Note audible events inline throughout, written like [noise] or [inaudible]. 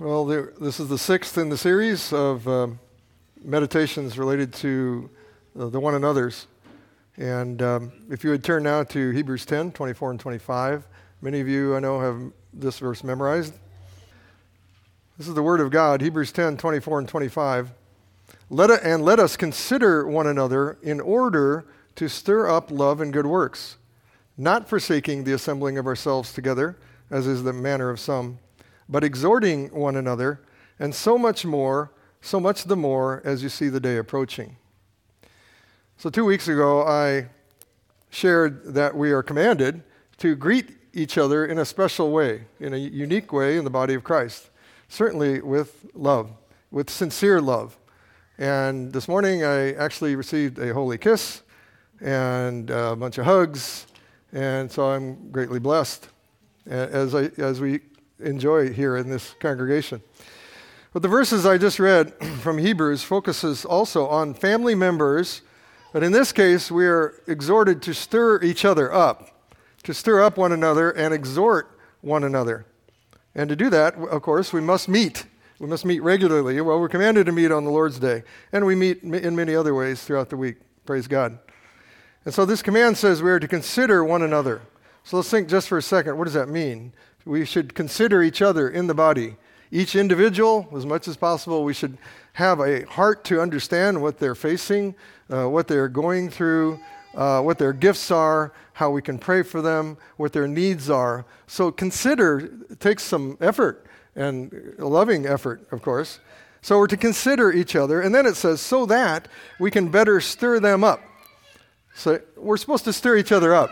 Well, there, this is the sixth in the series of um, meditations related to uh, the one another's. And um, if you would turn now to Hebrews 10 24 and 25, many of you I know have this verse memorized. This is the Word of God, Hebrews 10 24 and 25. Let a, and let us consider one another in order to stir up love and good works, not forsaking the assembling of ourselves together, as is the manner of some but exhorting one another, and so much more, so much the more as you see the day approaching. So, two weeks ago, I shared that we are commanded to greet each other in a special way, in a unique way in the body of Christ, certainly with love, with sincere love. And this morning, I actually received a holy kiss and a bunch of hugs, and so I'm greatly blessed as, I, as we enjoy here in this congregation. But the verses I just read [clears throat] from Hebrews focuses also on family members, but in this case we are exhorted to stir each other up, to stir up one another and exhort one another. And to do that, of course, we must meet. We must meet regularly. Well, we're commanded to meet on the Lord's Day, and we meet in many other ways throughout the week. Praise God. And so this command says we are to consider one another. So let's think just for a second what does that mean? We should consider each other in the body. Each individual, as much as possible, we should have a heart to understand what they're facing, uh, what they're going through, uh, what their gifts are, how we can pray for them, what their needs are. So consider takes some effort and a loving effort, of course. So we're to consider each other. And then it says, so that we can better stir them up. So we're supposed to stir each other up,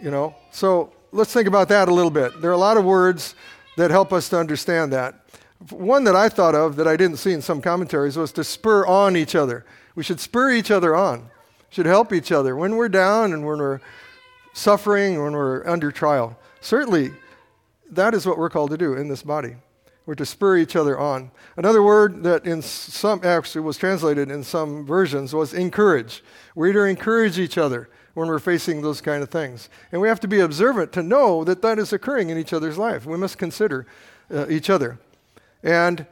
you know. So let's think about that a little bit. There are a lot of words that help us to understand that. One that I thought of that I didn't see in some commentaries was to spur on each other. We should spur each other on, should help each other when we're down and when we're suffering, when we're under trial. Certainly, that is what we're called to do in this body. We're to spur each other on. Another word that in some actually was translated in some versions was encourage. We're to encourage each other when we're facing those kind of things. And we have to be observant to know that that is occurring in each other's life. We must consider uh, each other. And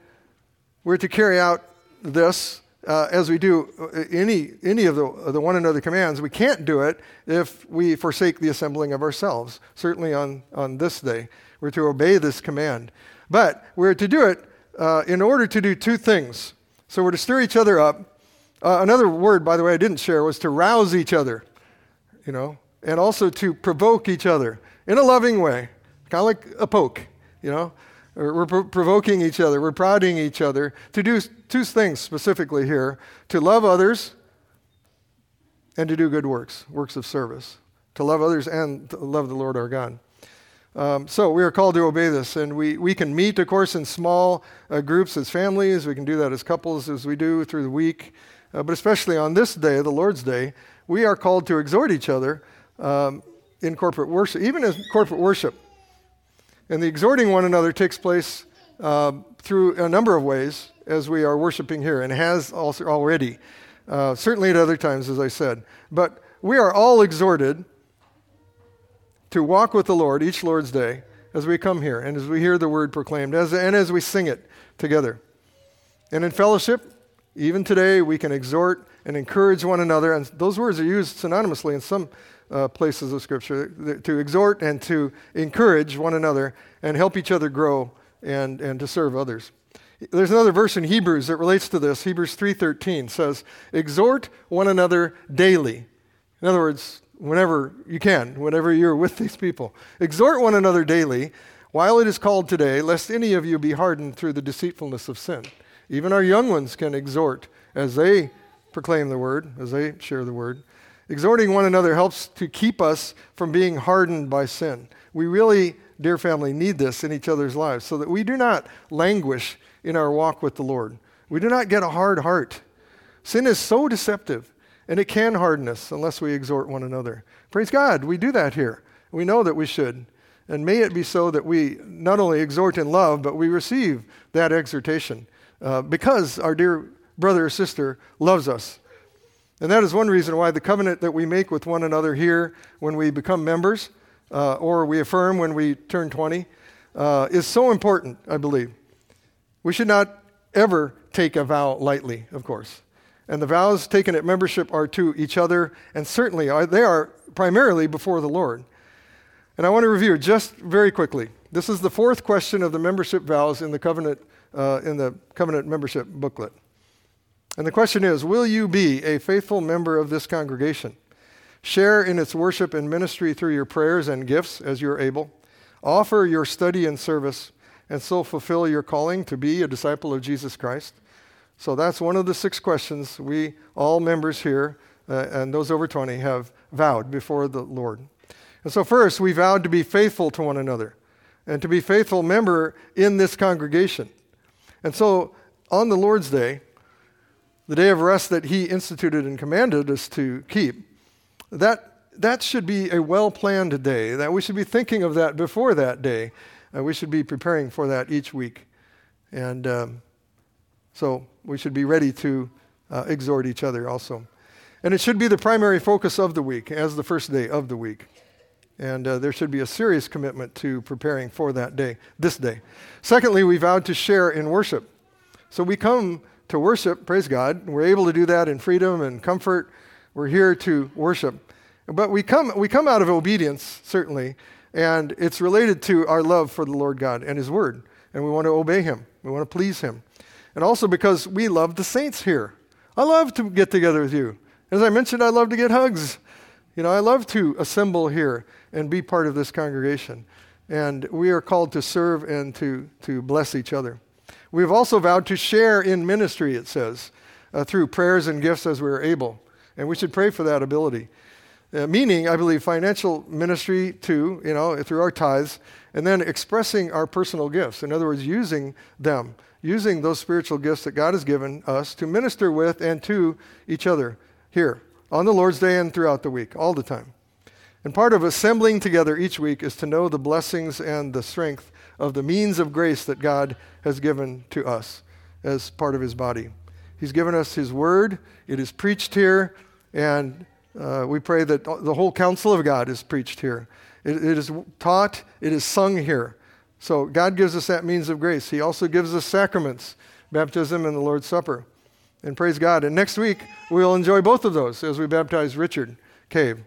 we're to carry out this uh, as we do uh, any, any of the, the one another commands. We can't do it if we forsake the assembling of ourselves, certainly on, on this day. We're to obey this command. But we're to do it uh, in order to do two things. So we're to stir each other up. Uh, another word, by the way, I didn't share was to rouse each other you know, and also to provoke each other in a loving way, kind of like a poke, you know. We're provoking each other, we're prodding each other to do two things specifically here to love others and to do good works, works of service, to love others and to love the Lord our God. Um, so we are called to obey this, and we, we can meet, of course, in small uh, groups as families. We can do that as couples as we do through the week. Uh, but especially on this day, the Lord's Day, we are called to exhort each other um, in corporate worship, even in corporate worship. And the exhorting one another takes place uh, through a number of ways as we are worshiping here, and has also already, uh, certainly at other times, as I said. But we are all exhorted to walk with the Lord each Lord's Day as we come here and as we hear the word proclaimed as, and as we sing it together. And in fellowship, even today, we can exhort and encourage one another. And those words are used synonymously in some uh, places of Scripture to exhort and to encourage one another and help each other grow and, and to serve others. There's another verse in Hebrews that relates to this. Hebrews 3:13 says, "Exhort one another daily." In other words, whenever you can, whenever you're with these people, exhort one another daily, while it is called today, lest any of you be hardened through the deceitfulness of sin. Even our young ones can exhort as they proclaim the word, as they share the word. Exhorting one another helps to keep us from being hardened by sin. We really, dear family, need this in each other's lives so that we do not languish in our walk with the Lord. We do not get a hard heart. Sin is so deceptive, and it can harden us unless we exhort one another. Praise God, we do that here. We know that we should. And may it be so that we not only exhort in love, but we receive that exhortation uh, because our dear brother or sister loves us. And that is one reason why the covenant that we make with one another here when we become members uh, or we affirm when we turn 20 uh, is so important, I believe. We should not ever take a vow lightly, of course. And the vows taken at membership are to each other, and certainly are, they are primarily before the Lord. And I want to review just very quickly. This is the fourth question of the membership vows in the covenant, uh, in the covenant membership booklet. And the question is Will you be a faithful member of this congregation? Share in its worship and ministry through your prayers and gifts as you're able. Offer your study and service, and so fulfill your calling to be a disciple of Jesus Christ. So that's one of the six questions we, all members here, uh, and those over 20, have vowed before the Lord. And so, first, we vowed to be faithful to one another and to be faithful member in this congregation. And so, on the Lord's Day, the day of rest that He instituted and commanded us to keep, that, that should be a well planned day, that we should be thinking of that before that day. Uh, we should be preparing for that each week. And um, so we should be ready to uh, exhort each other also. And it should be the primary focus of the week as the first day of the week. And uh, there should be a serious commitment to preparing for that day, this day. Secondly, we vowed to share in worship. So we come to worship, praise God. We're able to do that in freedom and comfort. We're here to worship. But we come, we come out of obedience, certainly, and it's related to our love for the Lord God and His Word. And we want to obey Him, we want to please Him. And also because we love the saints here. I love to get together with you. As I mentioned, I love to get hugs. You know, I love to assemble here and be part of this congregation. And we are called to serve and to, to bless each other. We've also vowed to share in ministry, it says, uh, through prayers and gifts as we are able. And we should pray for that ability. Uh, meaning, I believe, financial ministry too, you know, through our tithes, and then expressing our personal gifts. In other words, using them, using those spiritual gifts that God has given us to minister with and to each other here on the Lord's Day and throughout the week, all the time. And part of assembling together each week is to know the blessings and the strength of the means of grace that God has given to us as part of His body. He's given us His Word, it is preached here, and uh, we pray that the whole counsel of God is preached here. It, it is taught, it is sung here. So God gives us that means of grace. He also gives us sacraments, baptism and the Lord's Supper. And praise God. And next week, we'll enjoy both of those as we baptize Richard Cave.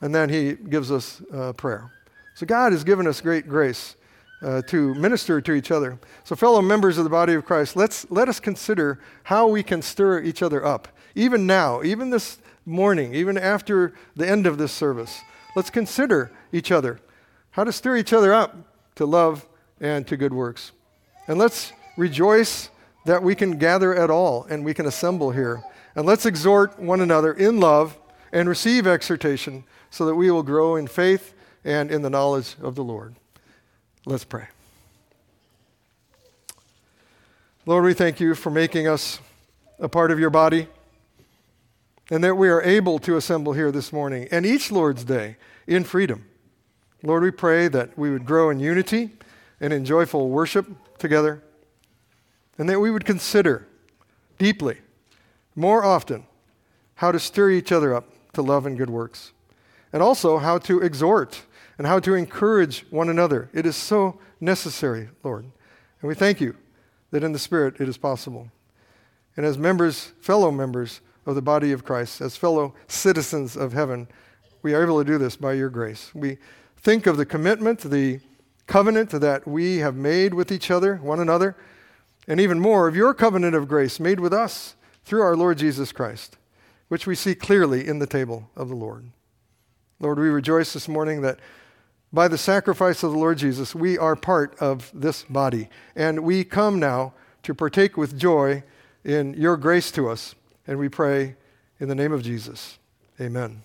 And then he gives us uh, prayer. So God has given us great grace uh, to minister to each other. So, fellow members of the body of Christ, let's, let us consider how we can stir each other up. Even now, even this morning, even after the end of this service, let's consider each other, how to stir each other up to love and to good works. And let's rejoice that we can gather at all and we can assemble here. And let's exhort one another in love and receive exhortation so that we will grow in faith and in the knowledge of the Lord. Let's pray. Lord, we thank you for making us a part of your body and that we are able to assemble here this morning and each Lord's Day in freedom. Lord, we pray that we would grow in unity and in joyful worship together, and that we would consider deeply, more often, how to stir each other up to love and good works, and also how to exhort and how to encourage one another. It is so necessary, Lord. And we thank you that in the Spirit it is possible. And as members, fellow members, of the body of Christ, as fellow citizens of heaven, we are able to do this by your grace. We think of the commitment, the covenant that we have made with each other, one another, and even more of your covenant of grace made with us through our Lord Jesus Christ, which we see clearly in the table of the Lord. Lord, we rejoice this morning that by the sacrifice of the Lord Jesus, we are part of this body, and we come now to partake with joy in your grace to us and we pray in the name of Jesus. Amen.